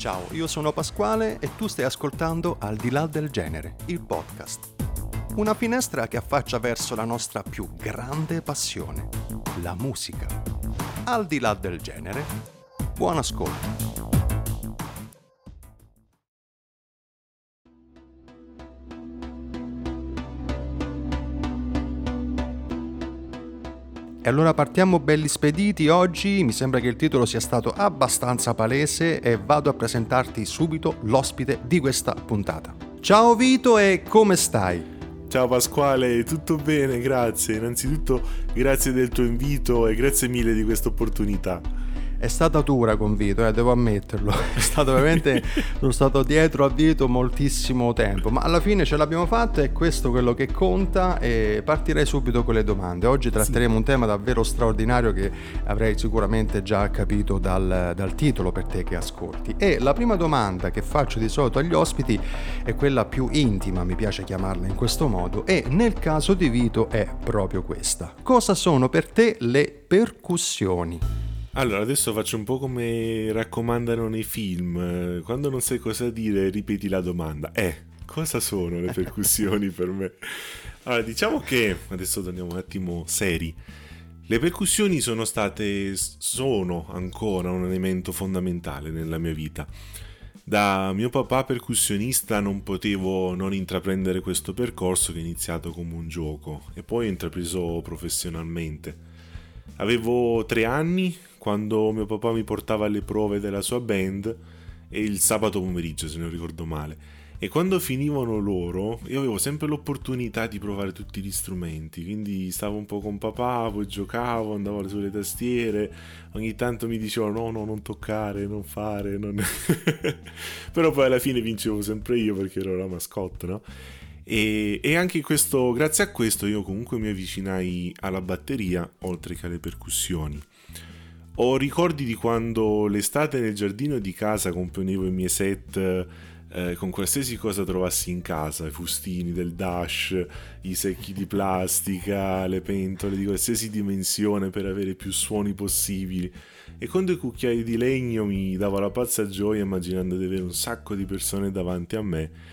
Ciao, io sono Pasquale e tu stai ascoltando Al di là del genere, il podcast. Una finestra che affaccia verso la nostra più grande passione, la musica. Al di là del genere, buon ascolto. Allora partiamo belli spediti oggi, mi sembra che il titolo sia stato abbastanza palese e vado a presentarti subito l'ospite di questa puntata. Ciao Vito e come stai? Ciao Pasquale, tutto bene, grazie. Innanzitutto grazie del tuo invito e grazie mille di questa opportunità. È stata dura con Vito, eh, devo ammetterlo. È stato veramente. sono stato dietro a Vito moltissimo tempo. Ma alla fine ce l'abbiamo fatta e questo è quello che conta. E partirei subito con le domande. Oggi tratteremo sì. un tema davvero straordinario che avrei sicuramente già capito dal, dal titolo per te che ascolti. E la prima domanda che faccio di solito agli ospiti è quella più intima, mi piace chiamarla in questo modo. E nel caso di Vito è proprio questa. Cosa sono per te le percussioni? Allora, adesso faccio un po' come raccomandano nei film. Quando non sai cosa dire, ripeti la domanda. Eh, cosa sono le percussioni per me? Allora, diciamo che, adesso torniamo un attimo seri. Le percussioni sono state, sono ancora un elemento fondamentale nella mia vita. Da mio papà percussionista non potevo non intraprendere questo percorso che è iniziato come un gioco e poi ho intrapreso professionalmente. Avevo tre anni quando mio papà mi portava alle prove della sua band e il sabato pomeriggio se non ricordo male. E quando finivano loro, io avevo sempre l'opportunità di provare tutti gli strumenti, quindi stavo un po' con papà, poi giocavo, andavo sulle tastiere, ogni tanto mi dicevano no, no, non toccare, non fare, non... però poi alla fine vincevo sempre io perché ero la mascotte, no? E, e, anche questo, grazie a questo io comunque mi avvicinai alla batteria oltre che alle percussioni. Ho ricordi di quando l'estate nel giardino di casa componevo i miei set eh, con qualsiasi cosa trovassi in casa, i fustini del dash, i secchi di plastica, le pentole di qualsiasi dimensione per avere più suoni possibili. E con due cucchiai di legno mi davo la pazza gioia immaginando di avere un sacco di persone davanti a me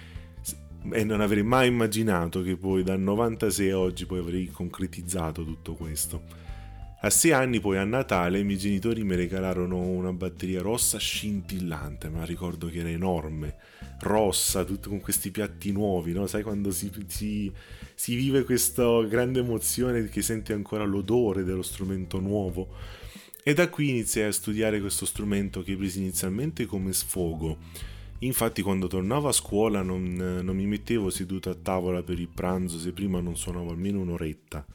e non avrei mai immaginato che poi dal 96 a oggi poi avrei concretizzato tutto questo. A sei anni poi a Natale i miei genitori mi regalarono una batteria rossa scintillante, ma ricordo che era enorme, rossa, tutto con questi piatti nuovi, no? Sai quando si, si, si vive questa grande emozione che senti ancora l'odore dello strumento nuovo. E da qui iniziai a studiare questo strumento che presi inizialmente come sfogo. Infatti quando tornavo a scuola non, non mi mettevo seduto a tavola per il pranzo se prima non suonavo almeno un'oretta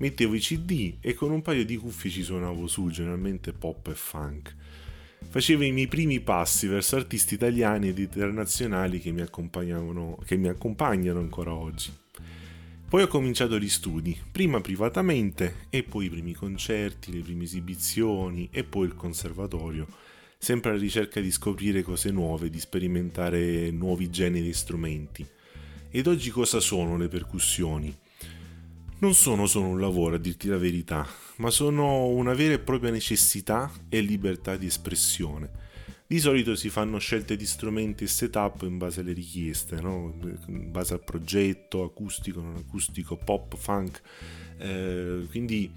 mettevo i CD e con un paio di cuffie ci suonavo su, generalmente pop e funk. Facevo i miei primi passi verso artisti italiani ed internazionali che mi, che mi accompagnano ancora oggi. Poi ho cominciato gli studi, prima privatamente e poi i primi concerti, le prime esibizioni e poi il conservatorio, sempre alla ricerca di scoprire cose nuove, di sperimentare nuovi generi e strumenti. Ed oggi cosa sono le percussioni? non sono solo un lavoro, a dirti la verità, ma sono una vera e propria necessità e libertà di espressione. Di solito si fanno scelte di strumenti e setup in base alle richieste, no? in base al progetto, acustico, non acustico, pop, funk, eh, quindi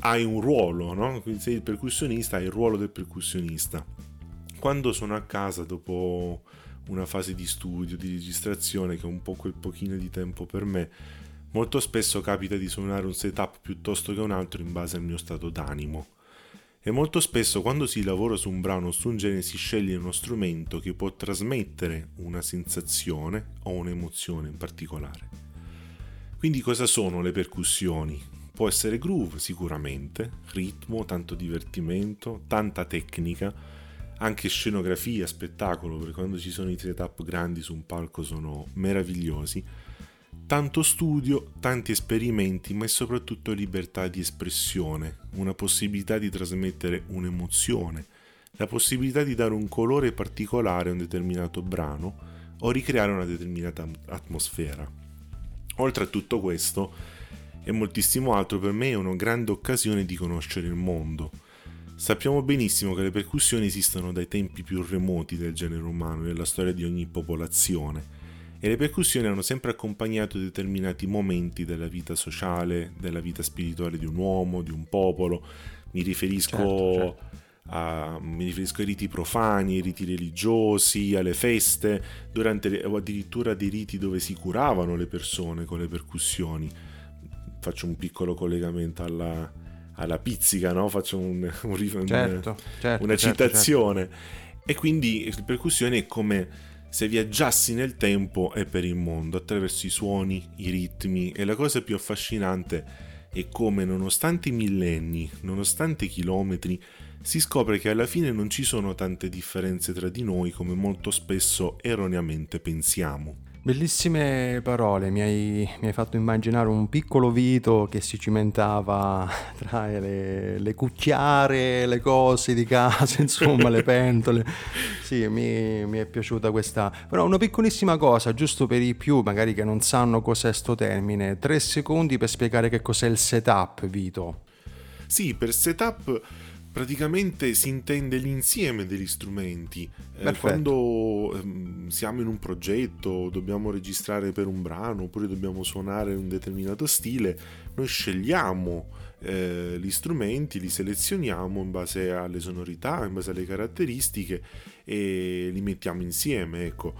hai un ruolo, no? sei il percussionista, hai il ruolo del percussionista. Quando sono a casa dopo una fase di studio, di registrazione, che è un po' quel pochino di tempo per me, Molto spesso capita di suonare un setup piuttosto che un altro in base al mio stato d'animo. E molto spesso quando si lavora su un brano o su un genere si sceglie uno strumento che può trasmettere una sensazione o un'emozione in particolare. Quindi cosa sono le percussioni? Può essere groove sicuramente, ritmo, tanto divertimento, tanta tecnica, anche scenografia, spettacolo, perché quando ci sono i setup grandi su un palco sono meravigliosi tanto studio, tanti esperimenti, ma soprattutto libertà di espressione, una possibilità di trasmettere un'emozione, la possibilità di dare un colore particolare a un determinato brano o ricreare una determinata atmosfera. Oltre a tutto questo e moltissimo altro, per me è una grande occasione di conoscere il mondo. Sappiamo benissimo che le percussioni esistono dai tempi più remoti del genere umano nella storia di ogni popolazione e le percussioni hanno sempre accompagnato determinati momenti della vita sociale, della vita spirituale di un uomo, di un popolo. Mi riferisco, certo, certo. A, mi riferisco ai riti profani, ai riti religiosi, alle feste, durante o addirittura dei riti dove si curavano le persone con le percussioni. Faccio un piccolo collegamento alla, alla pizzica, no? faccio un, un, un, certo, certo, una certo, citazione. E quindi le percussioni è come se viaggiassi nel tempo e per il mondo attraverso i suoni, i ritmi e la cosa più affascinante è come nonostante i millenni, nonostante i chilometri, si scopre che alla fine non ci sono tante differenze tra di noi come molto spesso erroneamente pensiamo. Bellissime parole, mi hai, mi hai, fatto immaginare un piccolo Vito che si cimentava tra le, le cucchiare, le cose di casa, insomma le pentole. Sì, mi, mi, è piaciuta questa. Però una piccolissima cosa, giusto per i più, magari che non sanno cos'è sto termine, tre secondi per spiegare che cos'è il setup, Vito. Sì, per setup praticamente si intende l'insieme degli strumenti. Eh, quando ehm, siamo in un progetto, dobbiamo registrare per un brano oppure dobbiamo suonare un determinato stile, noi scegliamo eh, gli strumenti, li selezioniamo in base alle sonorità, in base alle caratteristiche e li mettiamo insieme. Ecco.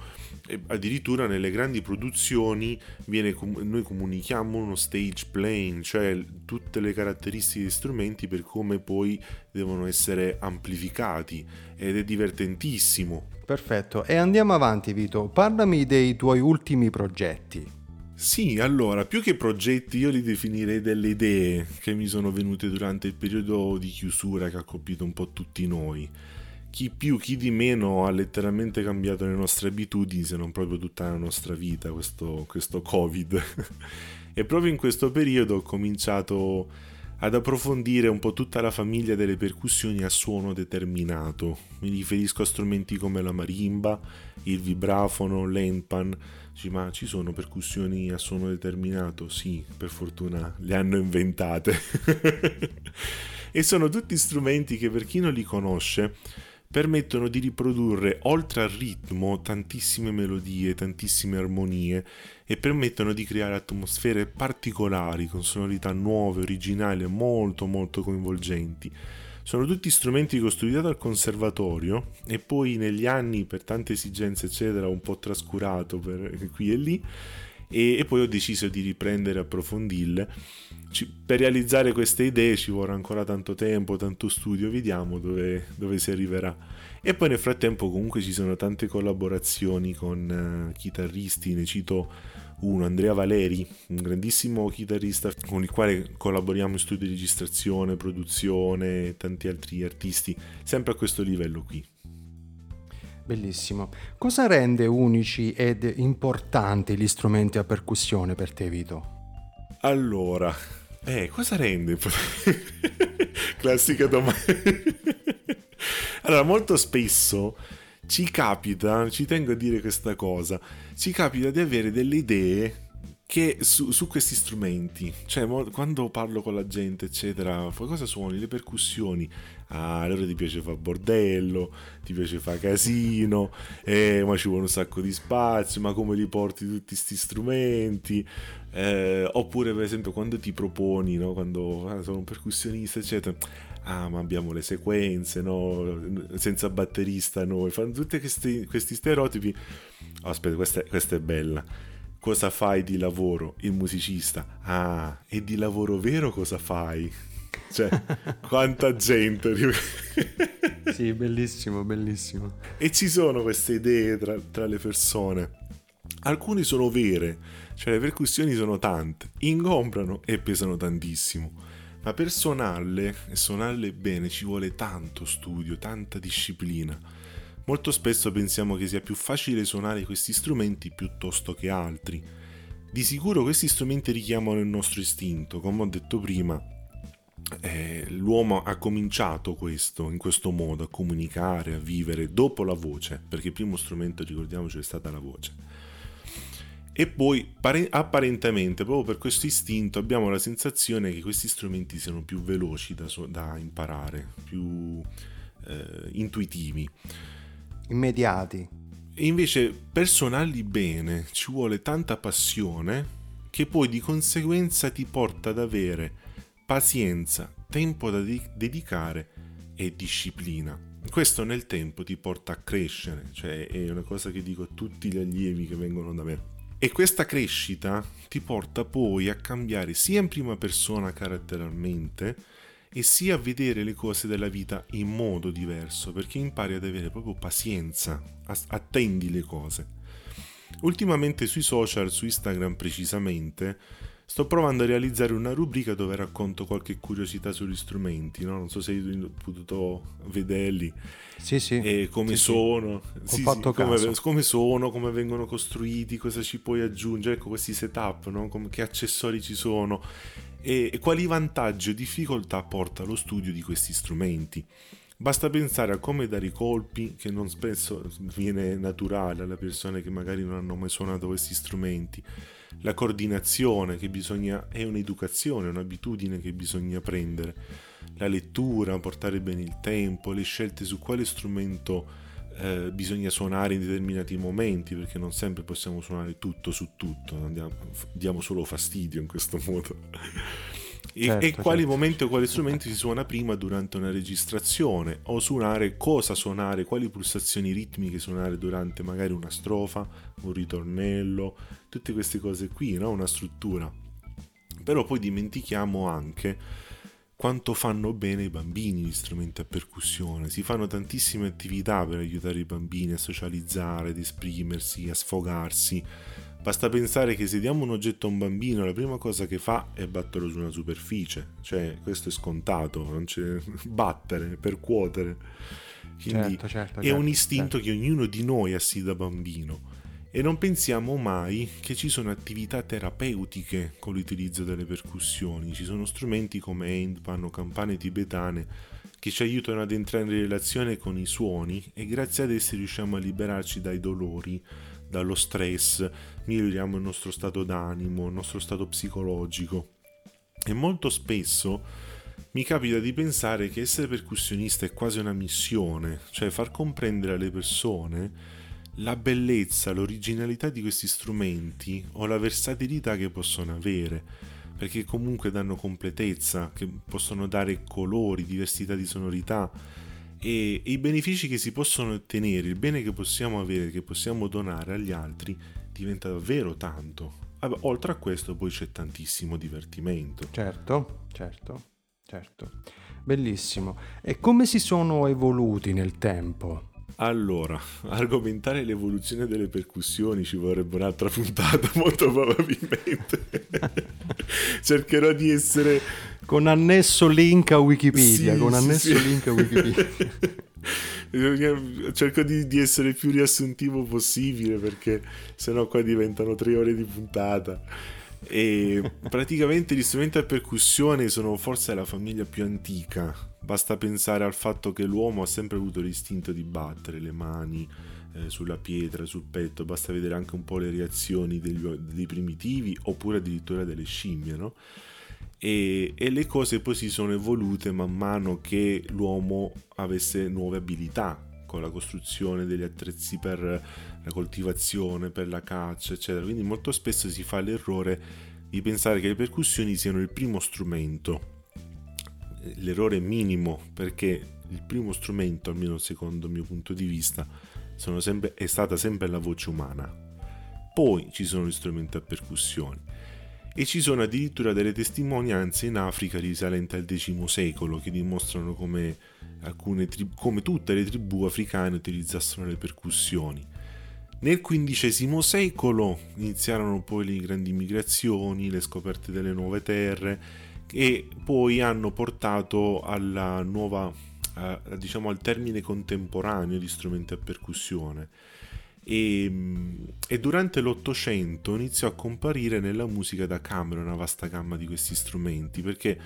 E addirittura nelle grandi produzioni viene, noi comunichiamo uno stage plane, cioè tutte le caratteristiche degli strumenti per come poi devono essere amplificati ed è divertentissimo. Perfetto, e andiamo avanti Vito, parlami dei tuoi ultimi progetti. Sì, allora, più che progetti io li definirei delle idee che mi sono venute durante il periodo di chiusura che ha colpito un po' tutti noi. Chi più, chi di meno ha letteralmente cambiato le nostre abitudini, se non proprio tutta la nostra vita, questo, questo Covid. e proprio in questo periodo ho cominciato ad approfondire un po' tutta la famiglia delle percussioni a suono determinato. Mi riferisco a strumenti come la marimba, il vibrafono, l'enpan, Dici, ma ci sono percussioni a suono determinato? Sì, per fortuna le hanno inventate. e sono tutti strumenti che per chi non li conosce permettono di riprodurre oltre al ritmo tantissime melodie, tantissime armonie e permettono di creare atmosfere particolari con sonorità nuove, originali e molto molto coinvolgenti. Sono tutti strumenti costruiti dal conservatorio e poi negli anni per tante esigenze eccetera un po' trascurato per qui e lì e, e poi ho deciso di riprendere e approfondirle. Ci, per realizzare queste idee ci vorrà ancora tanto tempo, tanto studio, vediamo dove, dove si arriverà. E poi nel frattempo comunque ci sono tante collaborazioni con uh, chitarristi, ne cito uno, Andrea Valeri, un grandissimo chitarrista con il quale collaboriamo in studio di registrazione, produzione e tanti altri artisti, sempre a questo livello qui. Bellissimo. Cosa rende unici ed importanti gli strumenti a percussione per te, Vito? Allora, eh, cosa rende? Classica domanda. allora, molto spesso ci capita, ci tengo a dire questa cosa, ci capita di avere delle idee che su, su, questi strumenti, cioè quando parlo con la gente, eccetera, cosa suoni? Le percussioni. Ah, allora ti piace fare bordello, ti piace fare casino, eh, ma ci vuole un sacco di spazio, ma come li porti tutti questi strumenti? Eh, oppure, per esempio, quando ti proponi, no? quando ah, sono un percussionista, eccetera ah ma abbiamo le sequenze, no? senza batterista noi, fanno tutti questi, questi stereotipi. Oh, aspetta, questa, questa è bella. Cosa fai di lavoro? Il musicista. Ah, e di lavoro vero cosa fai? Cioè, quanta gente. sì, bellissimo, bellissimo. E ci sono queste idee tra, tra le persone. Alcune sono vere, cioè le percussioni sono tante, ingombrano e pesano tantissimo ma per suonarle e suonarle bene ci vuole tanto studio, tanta disciplina. Molto spesso pensiamo che sia più facile suonare questi strumenti piuttosto che altri. Di sicuro questi strumenti richiamano il nostro istinto, come ho detto prima. Eh, l'uomo ha cominciato questo, in questo modo, a comunicare, a vivere dopo la voce, perché il primo strumento, ricordiamoci, è stata la voce E poi pare- apparentemente, proprio per questo istinto, abbiamo la sensazione che questi strumenti siano più veloci da, so- da imparare, più eh, intuitivi. Immediati. E invece per suonarli bene ci vuole tanta passione che poi di conseguenza ti porta ad avere pazienza, tempo da de- dedicare e disciplina. Questo nel tempo ti porta a crescere, cioè è una cosa che dico a tutti gli allievi che vengono da me. E questa crescita ti porta poi a cambiare sia in prima persona caratterialmente e sia a vedere le cose della vita in modo diverso, perché impari ad avere proprio pazienza, attendi le cose. Ultimamente sui social, su Instagram precisamente, sto provando a realizzare una rubrica dove racconto qualche curiosità sugli strumenti, no? non so se hai potuto vederli. Sì, sì. E come sì, sono, sì. Sì, come, come, sono, come vengono costruiti, cosa ci puoi aggiungere, ecco questi setup, no? come, che accessori ci sono e, e quali vantaggi o difficoltà porta lo studio di questi strumenti. Basta pensare a come dare i colpi, che non spesso viene naturale alle persone che magari non hanno mai suonato questi strumenti. La coordinazione che bisogna, è un'educazione, un'abitudine che bisogna prendere. La lettura, portare bene il tempo, le scelte su quale strumento eh, bisogna suonare in determinati momenti, perché non sempre possiamo suonare tutto su tutto, andiamo, diamo solo fastidio in questo modo e, certo, e quali certo. momenti o quali strumenti si suona prima durante una registrazione o suonare cosa suonare, quali pulsazioni ritmiche suonare durante magari una strofa, un ritornello, tutte queste cose qui, no? una struttura. Però poi dimentichiamo anche quanto fanno bene i bambini gli strumenti a percussione. Si fanno tantissime attività per aiutare i bambini a socializzare, ad esprimersi, a sfogarsi Basta pensare che se diamo un oggetto a un bambino, la prima cosa che fa è batterlo su una superficie, cioè questo è scontato, non c'è battere, percuotere. Quindi certo, certo, è certo, un istinto certo. che ognuno di noi ha sì da bambino. E non pensiamo mai che ci sono attività terapeutiche con l'utilizzo delle percussioni. Ci sono strumenti come handpan o campane tibetane che ci aiutano ad entrare in relazione con i suoni e grazie ad essi riusciamo a liberarci dai dolori dallo stress, miglioriamo il nostro stato d'animo, il nostro stato psicologico. E molto spesso mi capita di pensare che essere percussionista è quasi una missione, cioè far comprendere alle persone la bellezza, l'originalità di questi strumenti o la versatilità che possono avere, perché comunque danno completezza, che possono dare colori, diversità di sonorità e, i benefici che si possono ottenere, il bene che possiamo avere, che possiamo donare agli altri, diventa davvero tanto. Oltre a questo poi c'è tantissimo divertimento. Certo, certo, certo. Bellissimo. E come si sono evoluti nel tempo? Allora, argomentare l'evoluzione delle percussioni ci vorrebbe un'altra puntata, molto probabilmente. Cercherò di essere... Con annesso link a Wikipedia, sì, con annesso sì, link a Wikipedia. Cerco di, di, essere più riassuntivo possibile perché sennò qua diventano tre ore di puntata. E praticamente gli strumenti a percussione sono forse la famiglia più antica. Basta pensare al fatto che l'uomo ha sempre avuto l'istinto di battere le mani eh, sulla pietra, sul petto. Basta vedere anche un po' le reazioni degli, dei primitivi oppure addirittura delle scimmie, no? E, e, le cose poi si sono evolute man mano che l'uomo avesse nuove abilità con la costruzione degli attrezzi per la coltivazione, per la caccia, eccetera. Quindi molto spesso si fa l'errore di pensare che le percussioni siano il primo strumento. L'errore minimo perché il primo strumento, almeno secondo il mio punto di vista, sempre, è stata sempre la voce umana. Poi ci sono gli strumenti a percussione e ci sono addirittura delle testimonianze in Africa risalenti al X secolo che dimostrano come, tri- come tutte le tribù africane utilizzassero le percussioni. Nel XV secolo iniziarono poi le grandi migrazioni, le scoperte delle nuove terre e poi hanno portato alla nuova, eh, diciamo al termine contemporaneo di strumenti a percussione e, e, durante l'Ottocento iniziò a comparire nella musica da camera una vasta gamma di questi strumenti perché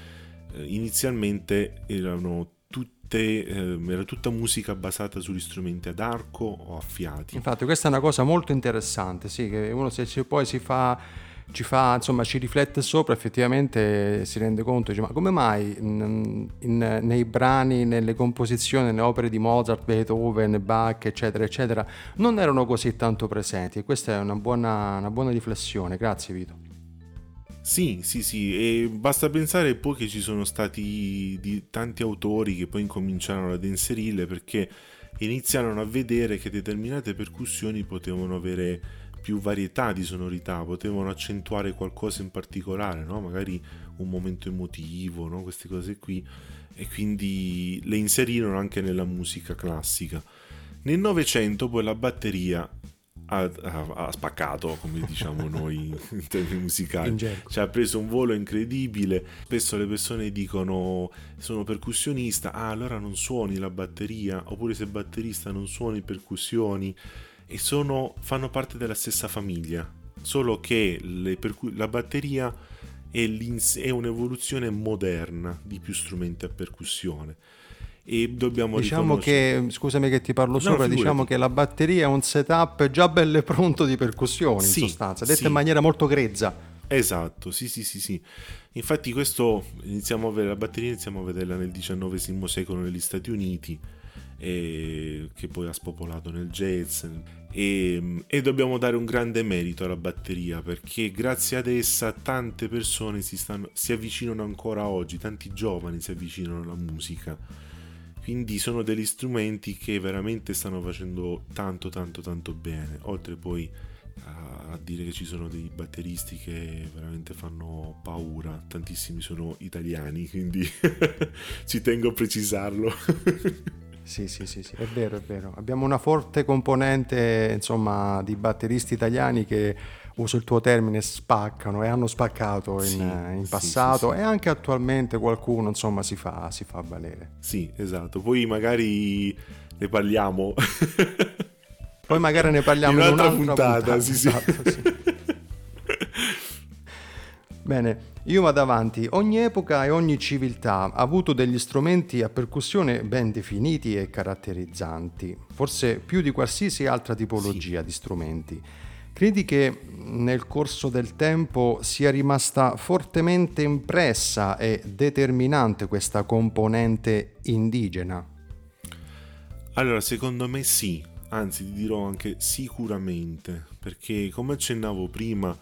eh, inizialmente erano tu, tutte, eh, era tutta musica basata sugli strumenti ad arco o a fiati. Infatti questa è una cosa molto interessante, sì, che uno se poi si fa ci fa, insomma, ci riflette sopra, effettivamente si rende conto, dice, ma come mai in, in, nei brani, nelle composizioni, nelle opere di Mozart, Beethoven, Bach, eccetera, eccetera, non erano così tanto presenti? E questa è una buona, una buona riflessione, grazie Vito. Sì, sì, sì, e basta pensare poi che ci sono stati tanti autori che poi incominciarono ad inserirle perché iniziarono a vedere che determinate percussioni potevano avere più varietà di sonorità, potevano accentuare qualcosa in particolare, no? magari un momento emotivo, no? queste cose qui, e quindi le inserirono anche nella musica classica. Nel Novecento poi la batteria ha, ha, ha, spaccato, come diciamo noi in termini musicali. In cioè, ha preso un volo incredibile. Spesso le persone dicono: Sono percussionista, ah, allora non suoni la batteria. Oppure se batterista non suoni percussioni e sono, fanno parte della stessa famiglia, solo che percu- la batteria è, è, un'evoluzione moderna di più strumenti a percussione. E dobbiamo diciamo che, scusami che ti parlo no, sopra, figurati. diciamo che la batteria è un setup già bello e pronto di percussioni sì, in sostanza, detto sì. in maniera molto grezza. Esatto, sì, sì, sì, sì. Infatti questo iniziamo a vedere la batteria, iniziamo a vederla nel XIX secolo negli Stati Uniti, e che poi ha spopolato nel jazz e, e, dobbiamo dare un grande merito alla batteria perché grazie ad essa tante persone si, stanno, si avvicinano ancora oggi, tanti giovani si avvicinano alla musica. Quindi sono degli strumenti che veramente stanno facendo tanto tanto tanto bene, oltre poi a dire che ci sono dei batteristi che veramente fanno paura, tantissimi sono italiani, quindi ci tengo a precisarlo. Sì, sì, sì, sì, è vero, è vero. Abbiamo una forte componente, insomma, di batteristi italiani che, uso il tuo termine, spaccano e hanno spaccato in, sì, in passato sì, sì, e anche attualmente qualcuno, insomma, si fa, si fa valere. Sì, esatto. Poi magari ne parliamo. Poi magari ne parliamo in, in un'altra puntata. puntata sì, esatto, sì. Bene, io vado avanti. Ogni epoca e ogni civiltà ha avuto degli strumenti a percussione ben definiti e caratterizzanti, forse più di qualsiasi altra tipologia sì. di strumenti. Credi che nel corso del tempo sia rimasta fortemente impressa e determinante questa componente indigena? Allora, secondo me sì, anzi ti dirò anche sicuramente, perché come accennavo prima,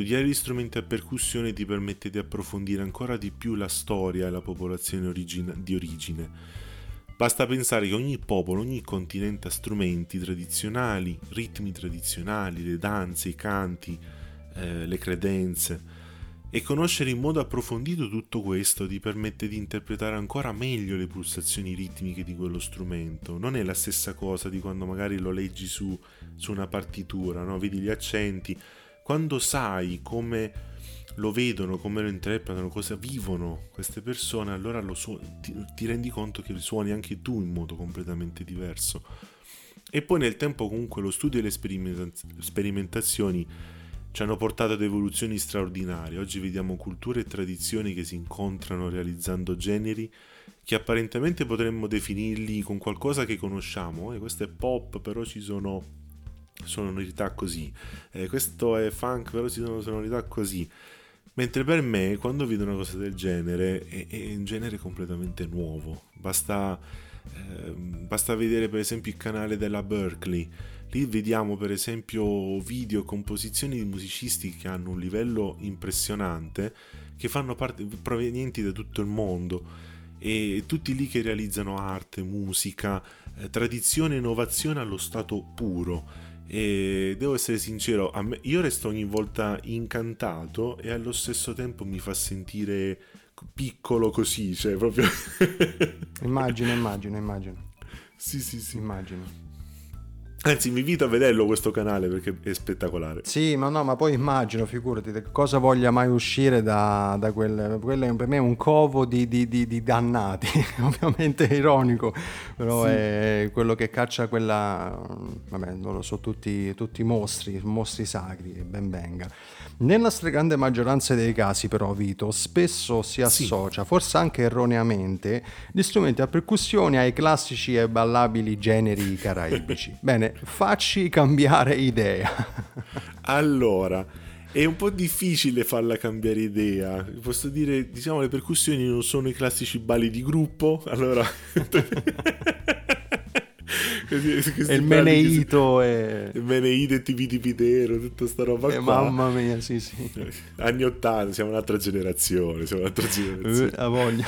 Studiare gli strumenti a percussione ti permette di approfondire ancora di più la storia e la popolazione origine, di origine. Basta pensare che ogni popolo, ogni continente ha strumenti tradizionali, ritmi tradizionali, le danze, i canti, eh, le credenze. E conoscere in modo approfondito tutto questo ti permette di interpretare ancora meglio le pulsazioni ritmiche di quello strumento. Non è la stessa cosa di quando magari lo leggi su, su una partitura, no? vedi gli accenti, quando sai come lo vedono, come lo interpretano, cosa vivono queste persone, allora su- ti, ti, rendi conto che suoni anche tu in modo completamente diverso. E poi nel tempo comunque lo studio e le sperimenta- sperimentazioni ci hanno portato ad evoluzioni straordinarie. Oggi vediamo culture e tradizioni che si incontrano realizzando generi che apparentemente potremmo definirli con qualcosa che conosciamo. Eh, questo è pop, però ci sono sonorità così, eh, questo è funk però ci sono sonorità così. Mentre per me, quando vedo una cosa del genere, è, un genere completamente nuovo. Basta, eh, basta vedere per esempio il canale della Berkeley. Lì vediamo per esempio video, composizioni di musicisti che hanno un livello impressionante, che fanno parte, provenienti da tutto il mondo. E tutti lì che realizzano arte, musica, eh, tradizione e innovazione allo stato puro e devo essere sincero, me, io resto ogni volta incantato e allo stesso tempo mi fa sentire piccolo così, cioè proprio... immagino, immagino, immagino. Sì, sì, sì. Immagino. Anzi, vi invito a vederlo questo canale perché è spettacolare. Sì, ma no, ma poi immagino, figurati, cosa voglia mai uscire da, da quel... Quello è per me un covo di, di, di, di dannati, ovviamente è ironico, però sì. è quello che caccia quella... Vabbè, non lo so, tutti, tutti mostri, mostri sacri, ben venga. Nella stragrande maggioranza dei casi, però, Vito, spesso si associa, sì. forse anche erroneamente, gli strumenti a percussione ai classici e ballabili generi caraibici. Bene, facci cambiare idea. allora, è un po' difficile farla cambiare idea. Posso dire, diciamo, le percussioni non sono i classici balli di gruppo, allora... così, così il Meneito e... il Meneito e Tiviti Pitero tutta sta roba eh, qua mamma mia sì sì anni 80 siamo un'altra generazione siamo un'altra generazione a voglia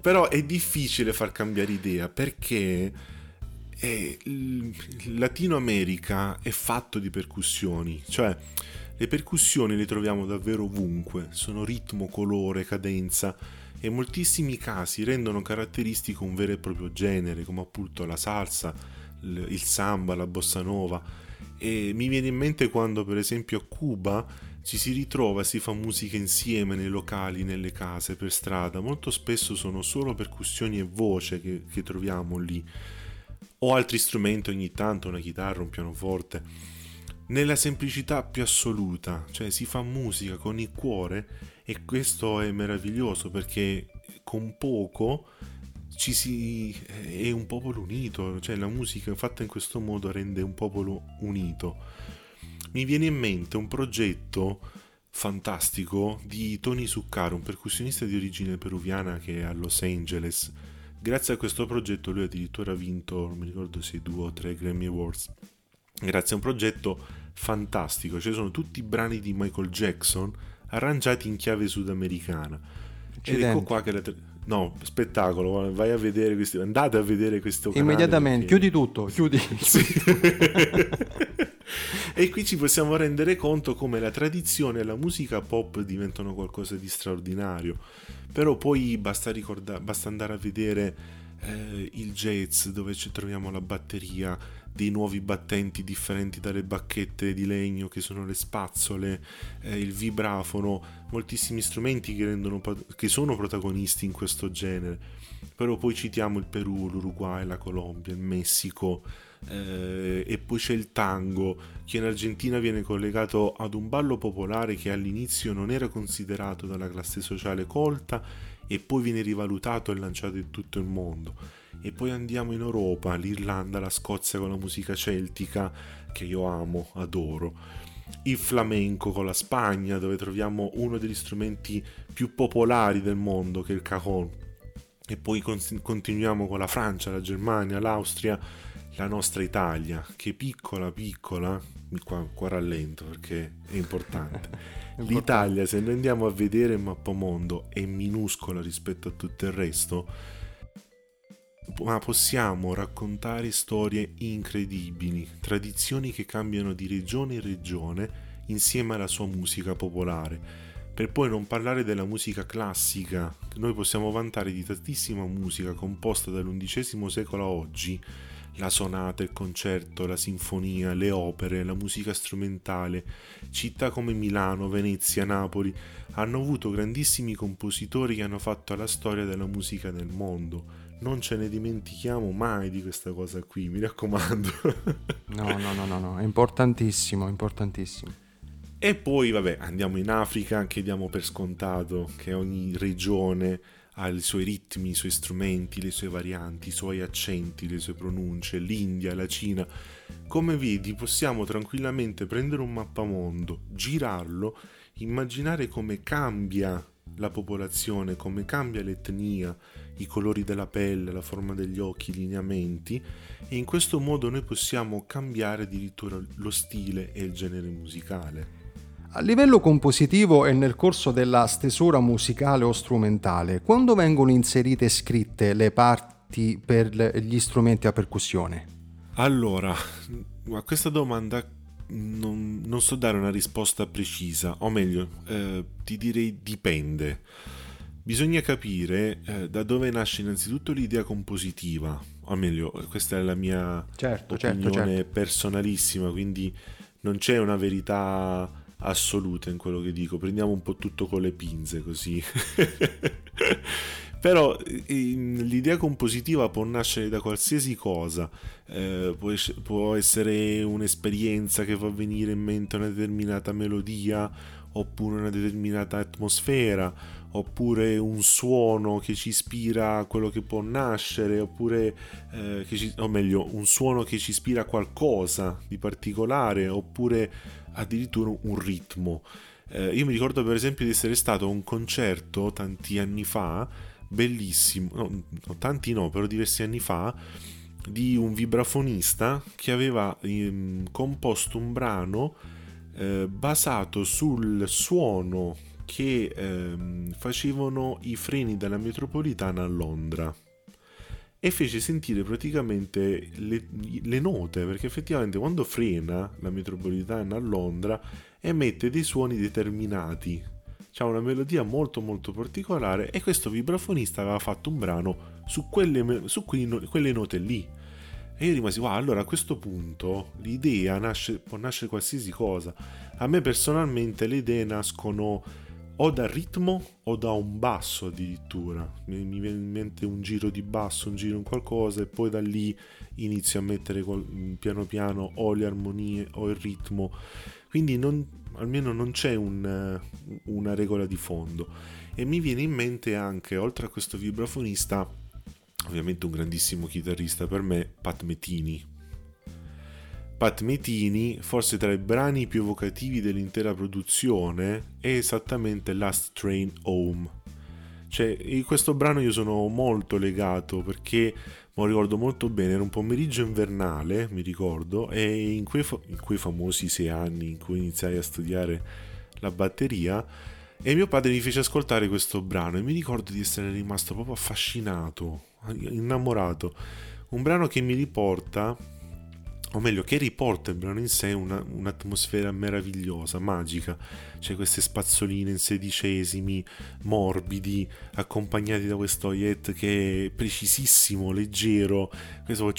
però è difficile far cambiare idea perché è, Latino America è fatto di percussioni cioè le percussioni le troviamo davvero ovunque sono ritmo colore cadenza e in moltissimi casi rendono caratteristico un vero e proprio genere, come appunto la salsa, il samba, la bossa nova. E mi viene in mente quando, per esempio, a Cuba ci si ritrova e si fa musica insieme nei locali, nelle case, per strada. Molto spesso sono solo percussioni e voce che, che troviamo lì, o altri strumenti ogni tanto, una chitarra, un pianoforte. Nella semplicità più assoluta, cioè si fa musica con il cuore e questo è meraviglioso perché con poco ci si è un popolo unito, cioè la musica fatta in questo modo rende un popolo unito. Mi viene in mente un progetto fantastico di Tony Succaro, un percussionista di origine peruviana che è a Los Angeles. Grazie a questo progetto lui addirittura ha vinto, non mi ricordo se due o tre Grammy Awards. Grazie a un progetto fantastico, ci sono tutti i brani di Michael Jackson arrangiati in chiave sudamericana. Ed ecco qua che la... No, spettacolo, vai a vedere questi, andate a vedere questo canale. Immediatamente, perché... chiudi tutto, chiudi. Sì. e qui ci possiamo rendere conto come la tradizione e la musica pop diventano qualcosa di straordinario. Però poi basta, ricorda- basta andare a vedere eh, il jazz dove ci troviamo la batteria, dei nuovi battenti differenti dalle bacchette di legno che sono le spazzole, eh, il vibrafono, moltissimi strumenti che, rendono, che sono protagonisti in questo genere. Però poi citiamo il Perù, l'Uruguay, la Colombia, il Messico eh, e poi c'è il tango che in Argentina viene collegato ad un ballo popolare che all'inizio non era considerato dalla classe sociale colta e poi viene rivalutato e lanciato in tutto il mondo e poi andiamo in Europa, l'Irlanda, la Scozia con la musica celtica che io amo, adoro. Il flamenco con la Spagna, dove troviamo uno degli strumenti più popolari del mondo, che è il cajon. E poi con- continuiamo con la Francia, la Germania, l'Austria, la nostra Italia, che piccola, piccola, qua, qua rallento perché è importante. L'Italia, se noi andiamo a vedere il mappamondo, è minuscola rispetto a tutto il resto ma possiamo raccontare storie incredibili, tradizioni che cambiano di regione in regione insieme alla sua musica popolare. Per poi non parlare della musica classica, noi possiamo vantare di tantissima musica composta dall'undicesimo secolo a oggi, la sonata, il concerto, la sinfonia, le opere, la musica strumentale. Città come Milano, Venezia, Napoli hanno avuto grandissimi compositori che hanno fatto la storia della musica nel mondo non ce ne dimentichiamo mai di questa cosa qui, mi raccomando. no, no, no, no, no, è importantissimo, importantissimo. E poi, vabbè, andiamo in Africa, che diamo per scontato che ogni regione ha i suoi ritmi, i suoi strumenti, le sue varianti, i suoi accenti, le sue pronunce, l'India, la Cina. Come vedi, possiamo tranquillamente prendere un mappamondo, girarlo, immaginare come cambia la popolazione, come cambia l'etnia, i colori della pelle, la forma degli occhi, i lineamenti e in questo modo noi possiamo cambiare addirittura lo stile e il genere musicale. A livello compositivo e nel corso della stesura musicale o strumentale, quando vengono inserite e scritte le parti per gli strumenti a percussione? Allora, a questa domanda non, non so dare una risposta precisa, o meglio, eh, ti direi dipende. Bisogna capire eh, da dove nasce innanzitutto l'idea compositiva, o meglio, questa è la mia certo, certo opinione certo, certo. personalissima, quindi non c'è una verità assoluta in quello che dico, prendiamo un po' tutto con le pinze così. Però l'idea compositiva può nascere da qualsiasi cosa, eh, può, può, essere un'esperienza che fa venire in mente una determinata melodia, oppure una determinata atmosfera, oppure un suono che ci ispira a quello che può nascere, oppure, eh, ci, o meglio, un suono che ci ispira a qualcosa di particolare, oppure addirittura un ritmo. Eh, io mi ricordo per esempio di essere stato a un concerto tanti anni fa, bellissimo, no, tanti no, però diversi anni fa, di un vibrafonista che aveva ehm, composto un brano eh, basato sul suono che ehm, facevano i freni della metropolitana a Londra e fece sentire praticamente le, le, note perché effettivamente quando frena la metropolitana a Londra emette dei suoni determinati c'ha una melodia molto molto particolare e questo vibrafonista aveva fatto un brano su quelle, su quelle note lì. E io rimasi, wow, allora a questo punto l'idea nasce, può nascere qualsiasi cosa. A me personalmente le idee nascono o dal ritmo o da un basso addirittura. Mi, mi, viene in mente un giro di basso, un giro in qualcosa e poi da lì inizio a mettere piano piano o le armonie o il ritmo. Quindi non, almeno non c'è un, una regola di fondo. E mi viene in mente anche, oltre a questo vibrafonista, ovviamente un grandissimo chitarrista per me, Pat Metini. Pat Metini, forse tra i brani più evocativi dell'intera produzione, è esattamente Last Train Home. Cioè, in questo brano io sono molto legato perché lo ricordo molto bene, era un pomeriggio invernale, mi ricordo, e in quei, fa- in quei famosi sei anni in cui iniziai a studiare la batteria, e mio padre mi fece ascoltare questo brano e mi ricordo di essere rimasto proprio affascinato, innamorato. Un brano che mi riporta o meglio che riporta il brano in sé una, un'atmosfera meravigliosa, magica, c'è queste spazzoline in sedicesimi, morbidi, accompagnati da questo yet che è precisissimo, leggero, questo,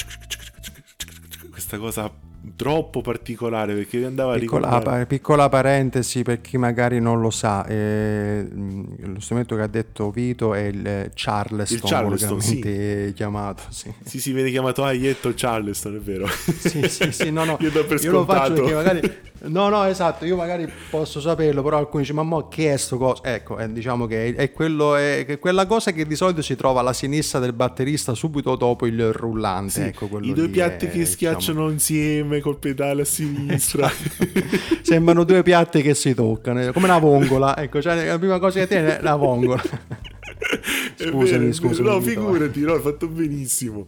questa cosa troppo particolare perché andava piccola, a ricordare... piccola parentesi per chi magari non lo sa eh, lo strumento che ha detto Vito è il Charleston, il Charleston sì. chiamato sì. sì si viene chiamato Aietto Charleston è vero sì sì sì no no io, io lo faccio perché magari No, no, esatto, io magari posso saperlo, però alcuni dicono, ma mo che è sto coso? Ecco, eh, diciamo che è, quello, è, quella cosa che di solito si trova alla sinistra del batterista subito dopo il rullante. Sì, ecco, I due piatti è, che schiacciano diciamo... insieme col pedale a sinistra. Sembrano due piatti che si toccano, eh, come una vongola. Ecco, cioè, la prima cosa che tiene è la vongola. scusami, scusami. No, figurati, no, hai fatto benissimo.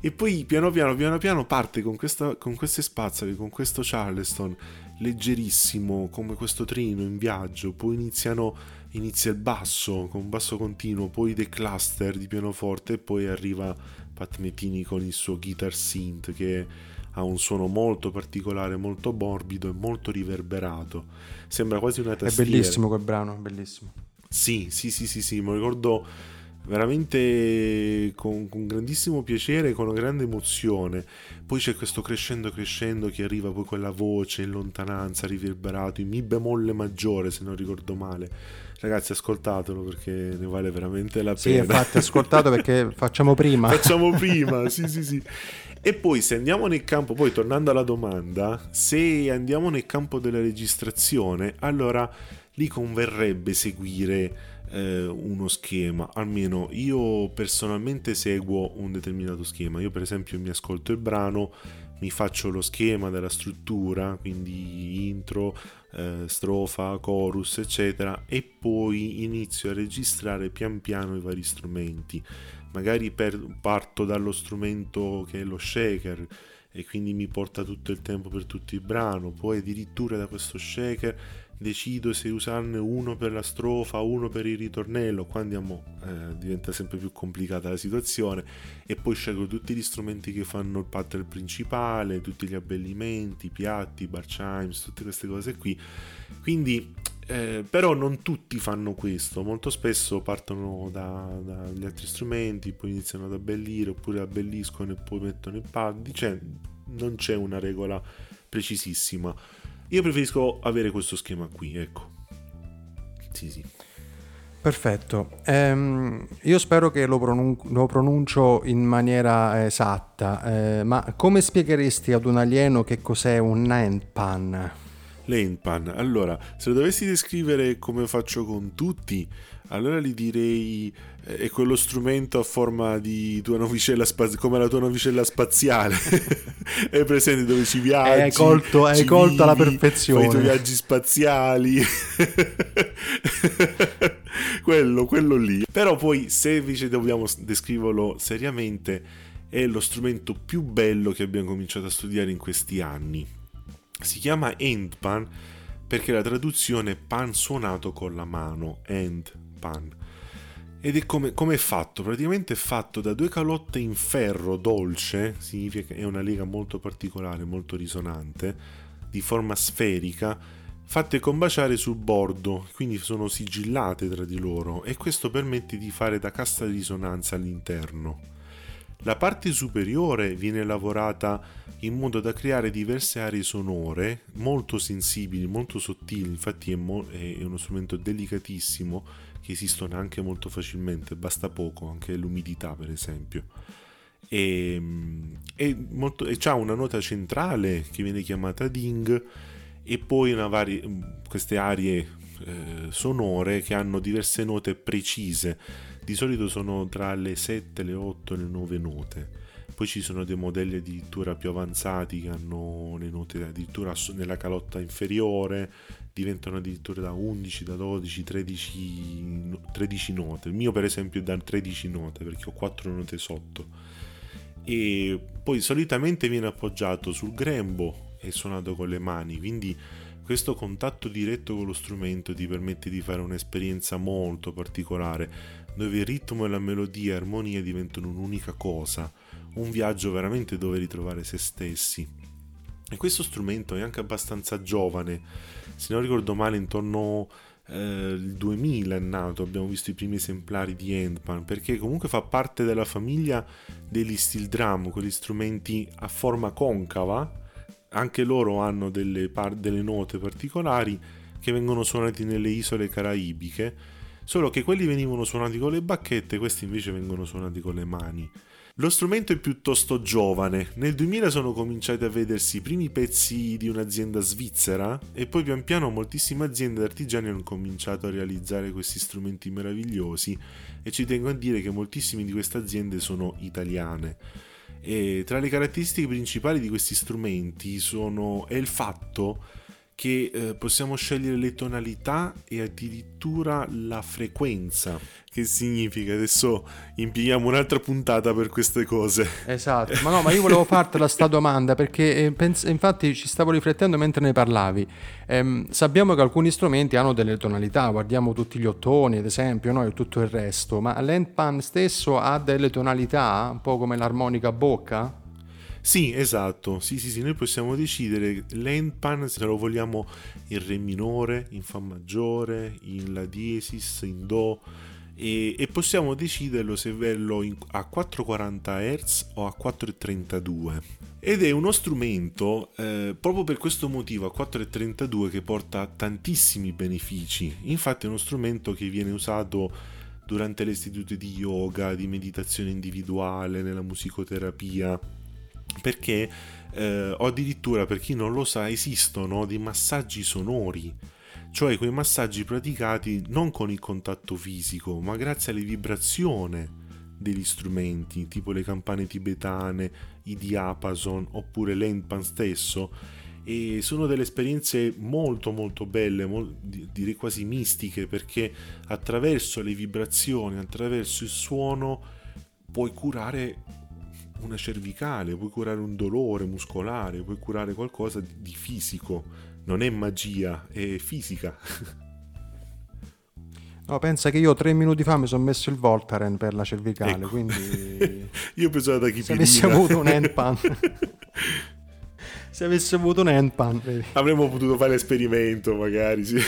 E poi piano piano, piano piano parte con, questa, con queste spazzole, con questo Charleston leggerissimo come questo treno in viaggio, poi iniziano, inizia il basso con un basso continuo, poi dei cluster di pianoforte e poi arriva Pat Metini con il suo guitar synth che ha un suono molto particolare, molto morbido e molto riverberato. Sembra quasi una tastiera. È bellissimo quel brano, bellissimo. Sì, sì, sì, sì, sì, mi ricordo veramente con, con, grandissimo piacere, con una grande emozione. Poi c'è questo crescendo crescendo che arriva poi quella voce in lontananza, riverberato, in mi bemolle maggiore se non ricordo male. Ragazzi ascoltatelo perché ne vale veramente la pena. Sì, infatti ascoltato perché facciamo prima. facciamo prima, sì sì sì. E poi se andiamo nel campo, poi tornando alla domanda, se andiamo nel campo della registrazione, allora lì converrebbe seguire eh, uno schema, almeno io personalmente seguo un determinato schema, io per esempio mi ascolto il brano, mi faccio lo schema della struttura, quindi intro, eh, strofa, chorus, eccetera, e poi inizio a registrare pian piano i vari strumenti. Magari per, parto dallo strumento che è lo shaker e quindi mi porta tutto il tempo per tutto il brano, poi addirittura da questo shaker decido se usarne uno per la strofa, uno per il ritornello, qua andiamo, eh, diventa sempre più complicata la situazione e poi scelgo tutti gli strumenti che fanno il pattern principale, tutti gli abbellimenti, i piatti, bar chimes, tutte queste cose qui. Quindi Eh, però non tutti fanno questo, molto spesso partono dagli da altri strumenti, poi iniziano ad abbellire oppure abbelliscono e poi mettono i pad, cioè non c'è una regola precisissima. Io preferisco avere questo schema qui, ecco. Sì, sì. Perfetto, ehm, io spero che lo, pronun- lo, pronuncio in maniera esatta, eh, ma come spiegheresti ad un alieno che cos'è un Nantpan? L'Endpan, allora, se lo dovessi descrivere come faccio con tutti, allora gli direi eh, è quello strumento a forma di tua navicella spaziale, come la tua navicella spaziale. è presente dove ci viaggi. Hai colto, hai colto alla perfezione. i tuoi viaggi spaziali. quello, quello lì. Però poi, se invece dobbiamo descriverlo seriamente, è lo strumento più bello che abbiamo cominciato a studiare in questi anni. Si chiama Endpan perché la traduzione è pan suonato con la mano, Endpan. Ed è come, come, è fatto? Praticamente è fatto da due calotte in ferro dolce, significa che è una lega molto particolare, molto risonante, di forma sferica, fatte combaciare sul bordo, quindi sono sigillate tra di loro e questo permette di fare da cassa di risonanza all'interno. La parte superiore viene lavorata in modo da creare diverse aree sonore molto sensibili, molto sottili, infatti è, mo- è uno strumento delicatissimo che esistono anche molto facilmente, basta poco, anche l'umidità per esempio. E, e, molto, e ha una nota centrale che viene chiamata ding e poi vari, queste aree eh, sonore che hanno diverse note precise. Di solito sono tra le 7, le 8 e le 9 note. Poi ci sono dei modelli addirittura più avanzati che hanno le note addirittura nella calotta inferiore, diventano addirittura da 11, da 12, 13, 13 note. Il mio per esempio è da 13 note perché ho 4 note sotto. E poi solitamente viene appoggiato sul grembo è suonato con le mani, quindi questo contatto diretto con lo strumento ti permette di fare un'esperienza molto particolare, dove il ritmo e la melodia e l'armonia diventano un'unica cosa, un viaggio veramente dove ritrovare se stessi. E questo strumento è anche abbastanza giovane, se non ricordo male intorno al eh, 2000 è nato, abbiamo visto i primi esemplari di Endpan, perché comunque fa parte della famiglia degli steel drum, quegli strumenti a forma concava, anche loro hanno delle, par- delle note particolari che vengono suonati nelle isole caraibiche, solo che quelli venivano suonati con le bacchette, questi invece vengono suonati con le mani. Lo strumento è piuttosto giovane, nel 2000 sono cominciati a vedersi i primi pezzi di un'azienda svizzera e poi pian piano moltissime aziende artigiane hanno cominciato a realizzare questi strumenti meravigliosi e ci tengo a dire che moltissime di queste aziende sono italiane. E tra le caratteristiche principali di questi strumenti sono, è il fatto che eh, possiamo scegliere le tonalità e addirittura la frequenza. Che significa? Adesso impieghiamo un'altra puntata per queste cose. Esatto, ma no, ma io volevo fartela sta domanda perché eh, pens- infatti ci stavo riflettendo mentre ne parlavi. Ehm, sappiamo che alcuni strumenti hanno delle tonalità, guardiamo tutti gli ottoni ad esempio, no? e tutto il resto, ma l'endpan stesso ha delle tonalità, un po' come l'armonica a bocca? Sì, esatto, sì, sì, sì, noi possiamo decidere. L'endpan se lo vogliamo in re minore, in fa maggiore, in la diesis, in do. E, e possiamo deciderlo se averlo in, a 440 Hz o a 432 ed è uno strumento eh, proprio per questo motivo a 432 che porta tantissimi benefici. Infatti è uno strumento che viene usato durante le istituti di yoga, di meditazione individuale, nella musicoterapia perché eh, o addirittura per chi non lo sa esistono dei massaggi sonori. Cioè quei massaggi praticati non con il contatto fisico ma grazie alle vibrazioni degli strumenti tipo le campane tibetane, i diapason oppure l'endpan stesso. E sono delle esperienze molto molto belle, molto, direi quasi mistiche perché attraverso le vibrazioni, attraverso il suono puoi curare una cervicale, puoi curare un dolore muscolare, puoi curare qualcosa di fisico. Non è magia, è fisica. No, pensa che io tre minuti fa mi sono messo il Voltaren per la cervicale, ecco. quindi... io pensavo da chi Se avessi avuto un handpan... Se avessi avuto un handpan... Avremmo potuto fare l'esperimento, magari, sì.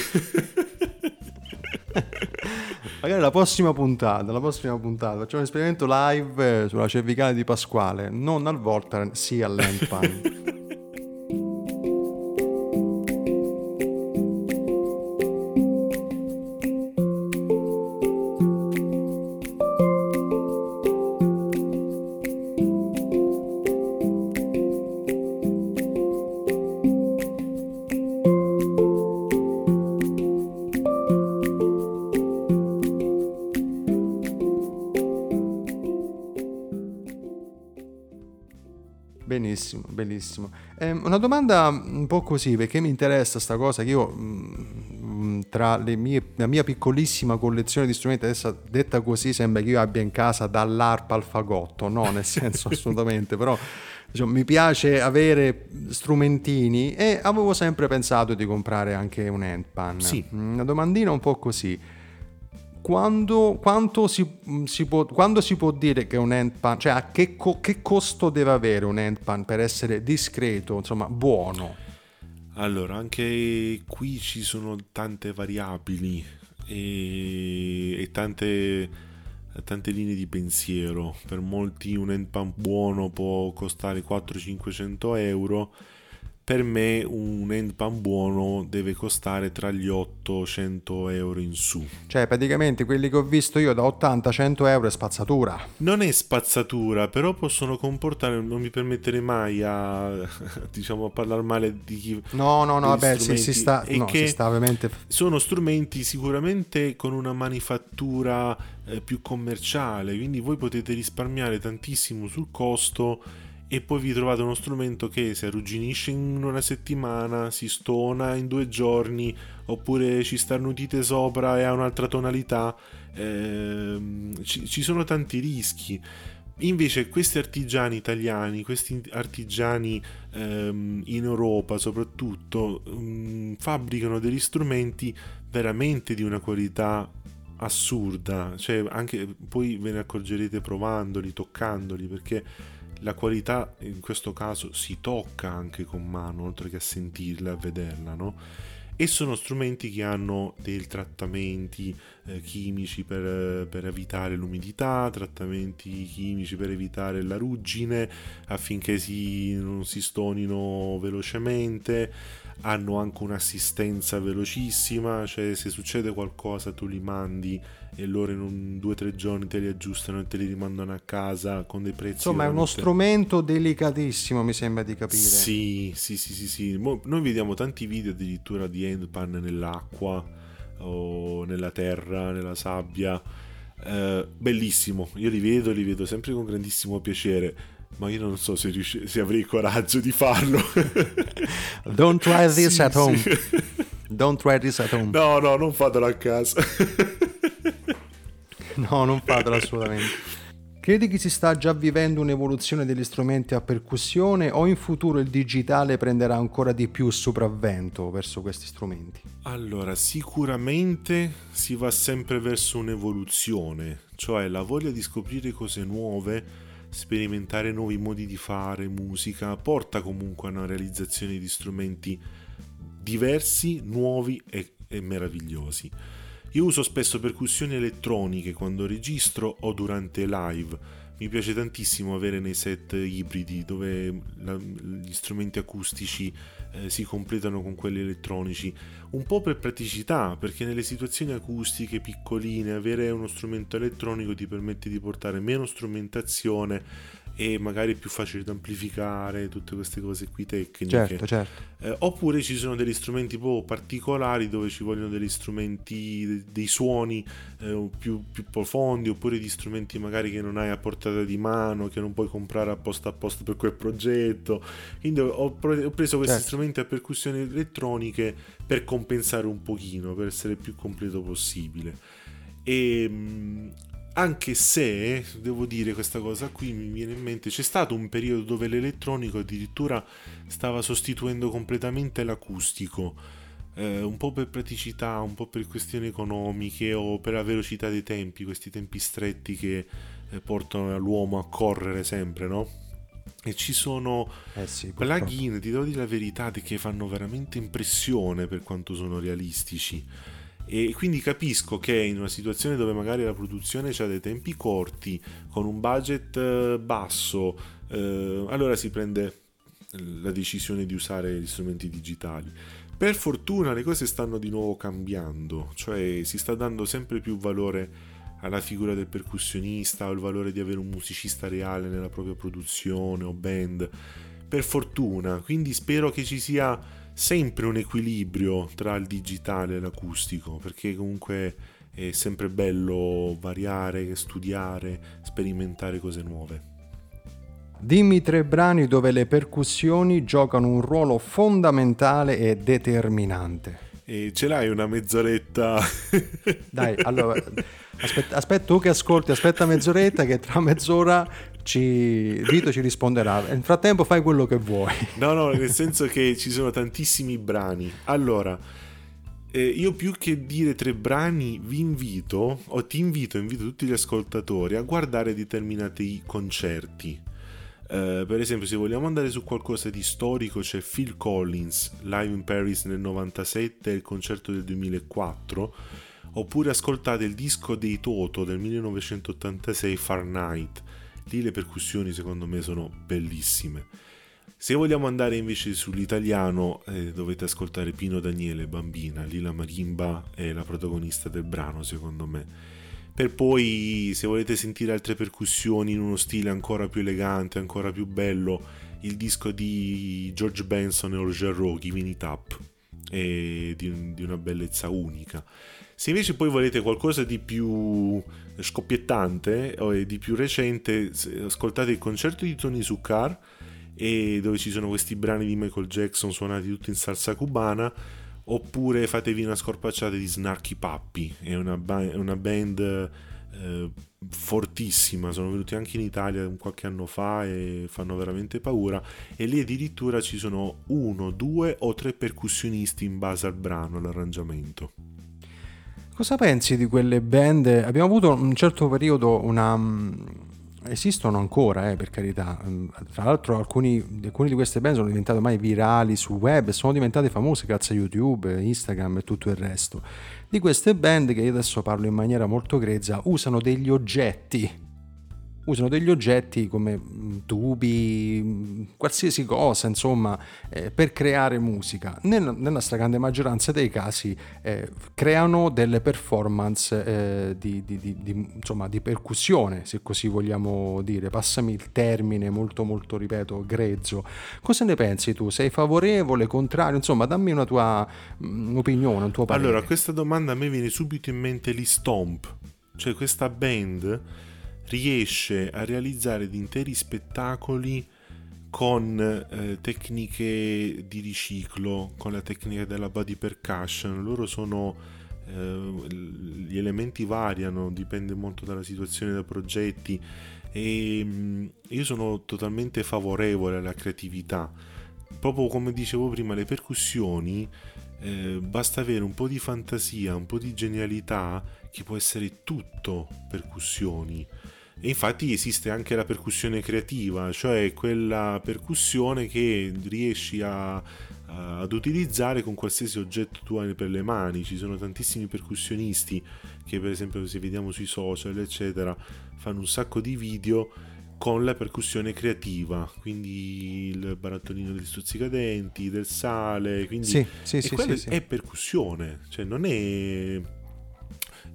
Magari la prossima puntata, la prossima puntata, facciamo un esperimento live eh, sulla cervicale di Pasquale, non al Voltaren, sì all'Endpan. Bellissimo. Eh, una domanda un po' così, perché mi interessa sta cosa che io mh, tra mie, la mia piccolissima collezione di strumenti, adesso detta così sembra che io abbia in casa dall'arpa al fagotto, no, nel senso assolutamente, però diciamo, mi piace avere strumentini e avevo sempre pensato di comprare anche un handpan. Sì. Una domandina un po' così quando, si, mm, si può, quando, si, può, dire che un handpan, cioè a che, co, che, costo deve avere un handpan per essere discreto, insomma buono? Allora, anche qui ci sono tante variabili e, e tante, tante, linee di pensiero. Per molti un handpan buono può costare 400-500 euro per me un handpan buono deve costare tra gli 800 euro in su. Cioè, praticamente quelli che ho visto io da 80-100 euro è spazzatura. Non è spazzatura, però possono comportare, non mi permetterei mai a, diciamo, a parlare male di chi... No, no, no, vabbè, sì, si sta, no, si sta ovviamente... Sono strumenti sicuramente con una manifattura eh, più commerciale, quindi voi potete risparmiare tantissimo sul costo e poi vi trovate uno strumento che si arrugginisce in una settimana, si stona in due giorni, oppure ci starnutite sopra e ha un'altra tonalità. Eh, ci, ci, sono tanti rischi. Invece questi artigiani italiani, questi artigiani ehm, in Europa soprattutto, mh, mm, fabbricano degli strumenti veramente di una qualità assurda, cioè anche poi ve ne accorgerete provandoli, toccandoli, perché la qualità in questo caso si tocca anche con mano, oltre che a sentirla, a vederla, no? E sono strumenti che hanno dei trattamenti eh, chimici per, per, evitare l'umidità, trattamenti chimici per evitare la ruggine, affinché si, non si stonino velocemente, hanno anche un'assistenza velocissima, cioè se succede qualcosa tu li mandi e loro in due o tre giorni te li aggiustano e te li rimandano a casa con dei prezzi. Insomma, veramente... è uno strumento delicatissimo, mi sembra di capire. Sì, sì, sì, sì, sì. Noi vediamo tanti video addirittura di handpan nell'acqua o nella terra, nella sabbia. Eh, bellissimo, io li vedo, li vedo sempre con grandissimo piacere ma io non so se, riusci- se avrei il coraggio di farlo. Don't try this sì, at home. Sì. Don't try this at home. No, no, non fatelo a casa. no, non fatelo assolutamente. Credi che si sta già vivendo un'evoluzione degli strumenti a percussione o in futuro il digitale prenderà ancora di più sopravvento verso questi strumenti? Allora, sicuramente si va sempre verso un'evoluzione, cioè la voglia di scoprire cose nuove sperimentare nuovi modi di fare musica, porta comunque a una realizzazione di strumenti diversi, nuovi e, e meravigliosi. Io uso spesso percussioni elettroniche quando registro o durante live. Mi piace tantissimo avere nei set ibridi dove la, gli strumenti acustici eh, si completano con quelli elettronici, un po' per praticità, perché nelle situazioni acustiche piccoline avere uno strumento elettronico ti permette di portare meno strumentazione e magari è più facile da amplificare, tutte queste cose qui tecniche. Certo, certo. Eh, oppure ci sono degli strumenti proprio particolari dove ci vogliono degli strumenti, dei suoni eh, più, più, profondi, oppure di strumenti magari che non hai a portata di mano, che non puoi comprare apposta apposta per quel progetto. Quindi ho, ho preso questi certo. strumenti a percussioni elettroniche per compensare un pochino, per essere più completo possibile. E anche se, devo dire questa cosa qui, mi viene in mente, c'è stato un periodo dove l'elettronico addirittura stava sostituendo completamente l'acustico, eh, un po' per praticità, un po' per questioni economiche o per la velocità dei tempi, questi tempi stretti che eh, portano l'uomo a correre sempre, no? E ci sono eh sì, plugin, ti devo dire la verità, che fanno veramente impressione per quanto sono realistici E quindi capisco che in una situazione dove magari la produzione ha dei tempi corti, con un budget eh, basso, eh, allora si prende la decisione di usare gli strumenti digitali. Per fortuna le cose stanno di nuovo cambiando, cioè si sta dando sempre più valore alla figura del percussionista o il valore di avere un musicista reale nella propria produzione o band. Per fortuna, quindi spero che ci sia sempre un equilibrio tra il digitale e l'acustico, perché comunque è sempre bello variare, studiare, sperimentare cose nuove. Dimmi tre brani dove le percussioni giocano un ruolo fondamentale e determinante. E ce l'hai una mezz'oretta? Dai, allora, aspetta, aspetta tu che ascolti, aspetta mezz'oretta che tra mezz'ora ci, Vito ci risponderà. Nel frattempo fai quello che vuoi. No, no, nel senso che ci sono tantissimi brani. Allora, eh, io più che dire tre brani vi invito, o ti invito, invito tutti gli ascoltatori a guardare determinati concerti. Uh, per esempio, se vogliamo andare su qualcosa di storico, c'è Phil Collins live in Paris nel 97 e il concerto del 2004. Oppure ascoltate il disco dei Toto del 1986 Far Night lì le percussioni secondo me sono bellissime. Se vogliamo andare invece sull'italiano eh, dovete ascoltare Pino Daniele, Bambina, lì la marimba è la protagonista del brano secondo me. Per poi se volete sentire altre percussioni in uno stile ancora più elegante, ancora più bello, il disco di George Benson e Roger Rowe, Giving It Up, è di, di una bellezza unica. Se invece poi volete qualcosa di più scoppiettante o di più recente, ascoltate il concerto di Tony Zuccar dove ci sono questi brani di Michael Jackson suonati tutti in salsa cubana oppure fatevi una scorpacciata di Snarky Puppy. È una, ba- una band eh, fortissima. Sono venuti anche in Italia qualche anno fa e fanno veramente paura. E lì addirittura ci sono uno, due o tre percussionisti in base al brano, all'arrangiamento Cosa pensi di quelle band? Abbiamo avuto un certo periodo una... Mm, esistono ancora, eh, per carità. Mm, tra l'altro alcuni, alcuni, di queste band sono diventate mai virali su web sono diventate famose grazie a YouTube, Instagram e tutto il resto. Di queste band che io adesso parlo in maniera molto grezza, usano degli oggetti usano degli oggetti come mm, tubi, mm, qualsiasi cosa, insomma, eh, per creare musica. Nel, nella stragrande maggioranza dei casi eh, creano delle performance eh, di, di, di, insomma, di percussione, se così vogliamo dire. Passami il termine molto, molto, ripeto, grezzo. Cosa ne pensi tu? Sei favorevole, contrario? Insomma, dammi una tua um, opinione, un tuo parere. Allora, questa domanda a me viene subito in mente gli Stomp, cioè questa band riesce a realizzare interi spettacoli con eh, tecniche di riciclo, con la tecnica della body percussion. Loro sono eh, gli elementi variano, dipende molto dalla situazione, dai progetti e mh, mm, io sono totalmente favorevole alla creatività. Proprio come dicevo prima, le percussioni eh, basta avere un po' di fantasia, un po' di genialità che può essere tutto percussioni. E infatti esiste anche la percussione creativa, cioè quella percussione che riesci a, ad utilizzare con qualsiasi oggetto tu hai per le mani. Ci sono tantissimi percussionisti che per esempio se vediamo sui social eccetera fanno un sacco di video con la percussione creativa, quindi il barattolino degli stuzzicadenti, del sale, quindi sì, sì, sì, sì, sì, è percussione, cioè non è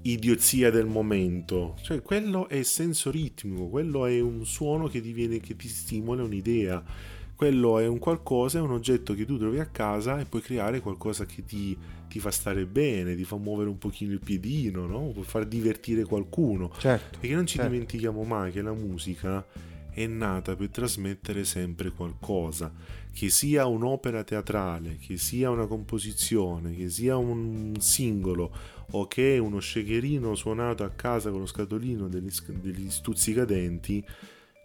idiozia del momento, cioè quello è senso ritmico, quello è un suono che, diviene, che ti stimola un'idea, quello è un qualcosa, è un oggetto che tu trovi a casa e puoi creare qualcosa che ti, ti fa stare bene, ti fa muovere un pochino il piedino, no? puoi far divertire qualcuno. Certo, Perché non ci certo. dimentichiamo mai che la musica è nata per trasmettere sempre qualcosa, che sia un'opera teatrale, che sia una composizione, che sia un singolo o che uno shakerino suonato a casa con lo scatolino degli, degli stuzzicadenti,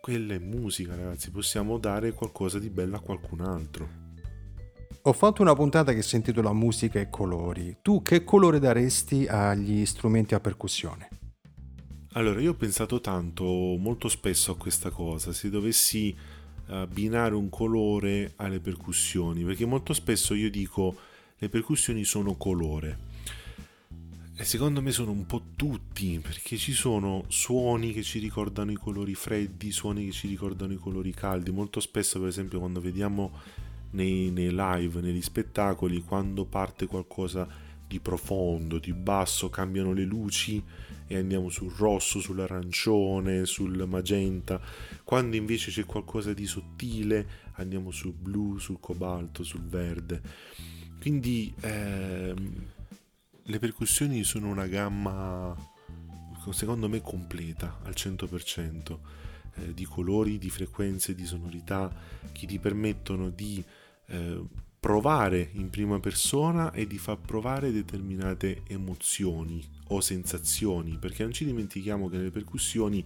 quella è musica ragazzi, possiamo dare qualcosa di bello a qualcun altro. Ho fatto una puntata che si intitola Musica e colori. Tu che colore daresti agli strumenti a percussione? Allora, io ho pensato tanto, molto spesso a questa cosa, se dovessi abbinare un colore alle percussioni, perché molto spesso io dico le percussioni sono colore. E secondo me sono un po' tutti, perché ci sono suoni che ci ricordano i colori freddi, suoni che ci ricordano i colori caldi. Molto spesso, per esempio, quando vediamo nei, nei live, negli spettacoli, quando parte qualcosa di profondo, di basso, cambiano le luci e andiamo sul rosso, sull'arancione, sul magenta. Quando invece c'è qualcosa di sottile, andiamo sul blu, sul cobalto, sul verde. Quindi ehm, le percussioni sono una gamma, secondo me, completa al 100%. Eh, di colori, di frequenze, di sonorità che ti permettono di eh, provare in prima persona e di far provare determinate emozioni o sensazioni, perché non ci dimentichiamo che nelle percussioni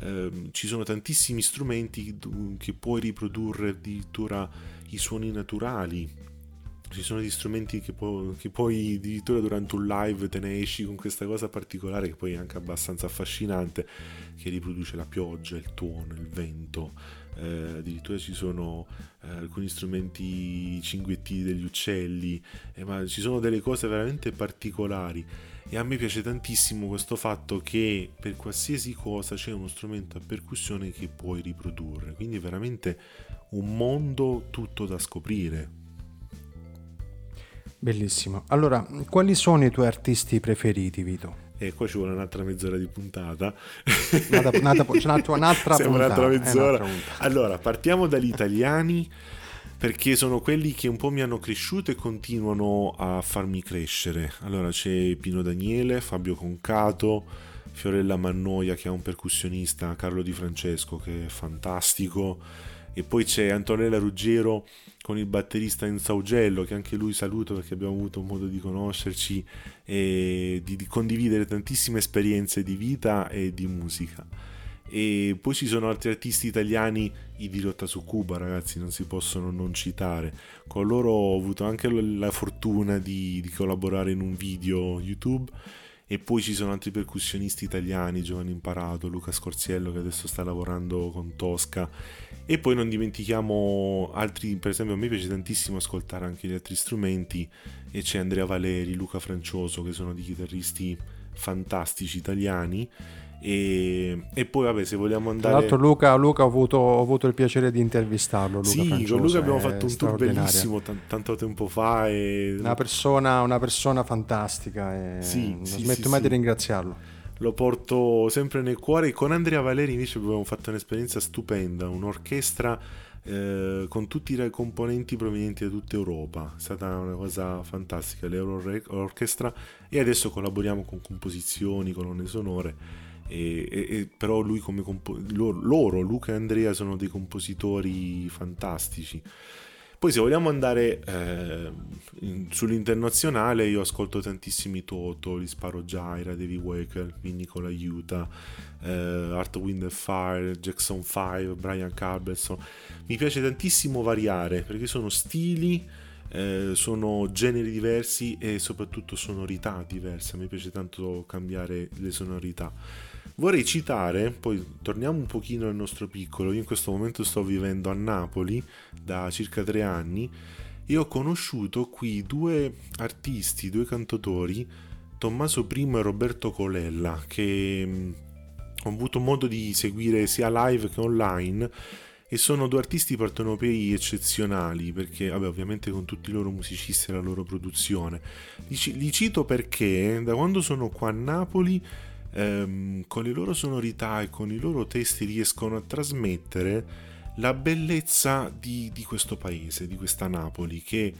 eh, ci sono tantissimi strumenti che puoi riprodurre addirittura i suoni naturali. Ci sono degli strumenti che, pu- che poi addirittura durante un live te ne esci con questa cosa particolare che poi è anche abbastanza affascinante, che riproduce la pioggia, il tuono, il vento, eh, addirittura ci sono eh, alcuni strumenti cinguettini degli uccelli, eh, ma ci sono delle cose veramente particolari. E a me piace tantissimo questo fatto che per qualsiasi cosa c'è uno strumento a percussione che puoi riprodurre, quindi è veramente un mondo tutto da scoprire. Bellissimo. Allora, quali sono i tuoi artisti preferiti, Vito? E qua ci vuole un'altra mezz'ora di puntata. Un'altra, un'altra, un'altra, un'altra puntata. eh, mezz'ora. un'altra. Allora, partiamo dagli italiani perché sono quelli che un po' mi hanno cresciuto e continuano a farmi crescere. Allora c'è Pino Daniele, Fabio Concato, Fiorella Mannoia che è un percussionista, Carlo Di Francesco che è fantastico e poi c'è Antonella Ruggero con il batterista Enzo Augello che anche lui saluto perché abbiamo avuto modo di conoscerci e di, di condividere tantissime esperienze di vita e di musica. E poi ci sono altri artisti italiani i di Rotta su Cuba ragazzi non si possono non citare. Con loro ho avuto anche la fortuna di, di collaborare in un video youtube e poi ci sono altri percussionisti italiani Giovanni Imparato Luca Scorziello che adesso sta lavorando con Tosca. E poi non dimentichiamo altri per esempio a me piace tantissimo ascoltare anche gli altri strumenti e c'è Andrea Valeri Luca Francioso che sono dei chitarristi fantastici italiani e, e poi vabbè se vogliamo Tra andare l'altro Luca, Luca ho, avuto, ho avuto il piacere di intervistarlo. Luca sì, con Luca abbiamo fatto un tour bellissimo tan- tanto tempo fa e Una persona, una persona fantastica e Sì, non sì, smetto sì, mai di ringraziarlo. lo porto sempre nel cuore. Con Andrea Valeri invece abbiamo fatto un'esperienza stupenda, un'orchestra eh, con tutti i componenti provenienti da tutta Europa. È stata una cosa fantastica, l'Euro Orchestra e adesso collaboriamo con composizioni, colonne sonore. E, e- e però lui come compo- loro, loro, Luca e Andrea, sono dei compositori fantastici. Poi se vogliamo andare eh, in- sull'internazionale, io ascolto tantissimi Toto, li sparo Jaira, Davy Waker, Nicola Aiuta, eh, Art Wind and Fire, Jackson 5, Brian Carlson. Mi piace tantissimo variare perché sono stili, eh, sono generi diversi e soprattutto sonorità diverse. Mi piace tanto cambiare le sonorità. Vorrei citare, poi torniamo un pochino al nostro piccolo, io in questo momento sto vivendo a Napoli da circa tre anni e ho conosciuto qui due artisti, due cantautori, Tommaso I e Roberto Colella, che mh, ho avuto modo di seguire sia live che online e sono due artisti partenopei eccezionali perché, vabbè, ovviamente con tutti i loro musicisti e la loro produzione. Li, li cito perché da quando sono qua a Napoli ehm, con le loro sonorità e con i loro testi riescono a trasmettere la bellezza di, di questo paese, di questa Napoli, che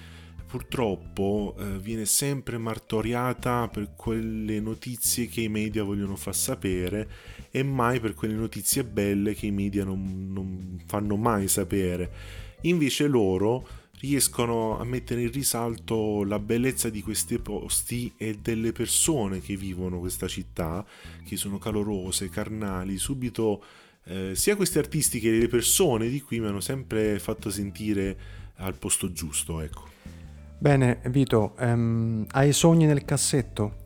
purtroppo eh, viene sempre martoriata per quelle notizie che i media vogliono far sapere e mai per quelle notizie belle che i media non, non fanno mai sapere. Invece loro riescono a mettere in risalto la bellezza di questi posti e delle persone che vivono questa città, che sono calorose, carnali, subito eh, sia questi artisti che le persone di qui mi hanno sempre fatto sentire al posto giusto, ecco. Bene, Vito, ehm, hai sogni nel cassetto?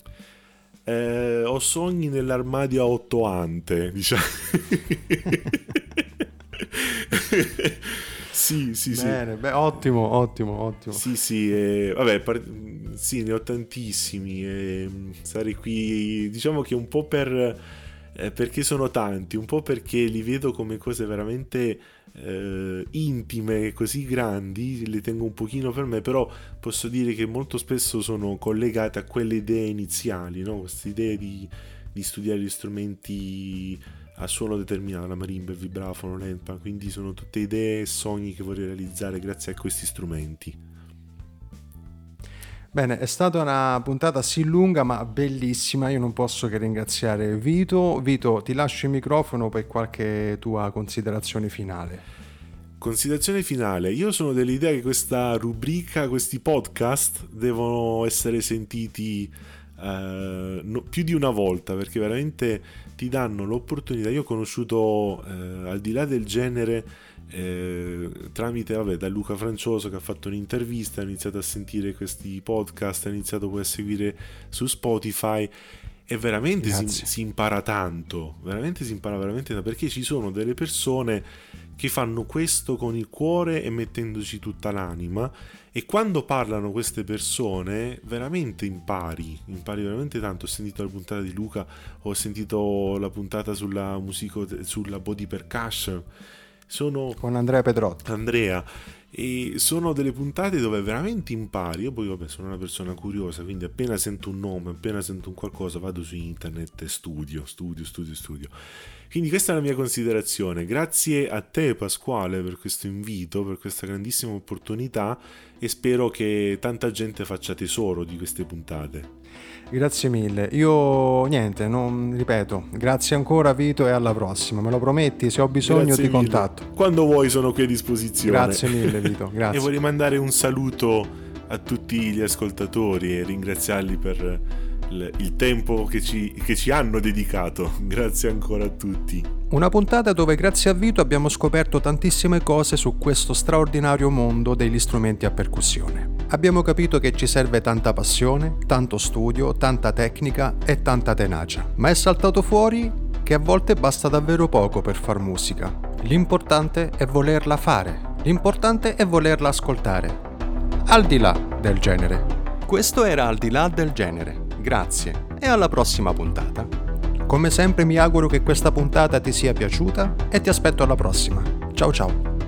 Eh, ho sogni nell'armadio a otto ante, diciamo. sì, sì, sì. Bene, beh, ottimo, ottimo, ottimo. Sì, sì, eh, vabbè, par- sì, ne ho tantissimi. Eh, stare qui, diciamo che un po' per... Eh, perché sono tanti, un po' perché li vedo come cose veramente eh, intime, così grandi, le tengo un pochino per me, però posso dire che molto spesso sono collegate a quelle idee iniziali, no? queste idee di, di studiare gli strumenti a suono determinato, la marimba, il vibrafono, l'empa, quindi sono tutte idee e sogni che vorrei realizzare grazie a questi strumenti. Bene, è stata una puntata sì lunga ma bellissima, io non posso che ringraziare Vito. Vito, ti lascio il microfono per qualche tua considerazione finale. Considerazione finale, io sono dell'idea che questa rubrica, questi podcast devono essere sentiti eh, no, più di una volta perché veramente ti danno l'opportunità. Io ho conosciuto eh, al di là del genere eh, tramite vabbè, da Luca Francioso che ha fatto un'intervista, ha iniziato a sentire questi podcast, ha iniziato poi a seguire su Spotify e veramente si, si, impara tanto, veramente si impara veramente tanto perché ci sono delle persone che fanno questo con il cuore e mettendoci tutta l'anima e quando parlano queste persone veramente impari, impari veramente tanto. Ho sentito la puntata di Luca, ho sentito la puntata sulla, musico, sulla body percussion. Sono con Andrea Pedrotti. Andrea e sono delle puntate dove veramente impari. Io poi, vabbè, sono una persona curiosa, quindi appena sento un nome, appena sento un qualcosa, vado su internet e studio, studio, studio, studio. Quindi questa è la mia considerazione. Grazie a te Pasquale per questo invito, per questa grandissima opportunità e spero che tanta gente faccia tesoro di queste puntate. Grazie mille. Io niente, non ripeto. Grazie ancora Vito e alla prossima. Me lo prometti? Se ho bisogno Grazie ti mille. contatto. Quando vuoi sono qui a disposizione. Grazie mille Vito. Grazie. e vorrei mandare un saluto a tutti gli ascoltatori e ringraziarli per il tempo che ci, che ci hanno dedicato. Grazie ancora a tutti. Una puntata dove grazie a Vito abbiamo scoperto tantissime cose su questo straordinario mondo degli strumenti a percussione. Abbiamo capito che ci serve tanta passione, tanto studio, tanta tecnica e tanta tenacia. Ma è saltato fuori che a volte basta davvero poco per far musica. L'importante è volerla fare. L'importante è volerla ascoltare. Al di là del genere. Questo era Al di là del genere grazie e alla prossima puntata. Come sempre mi auguro che questa puntata ti sia piaciuta e ti aspetto alla prossima. Ciao ciao!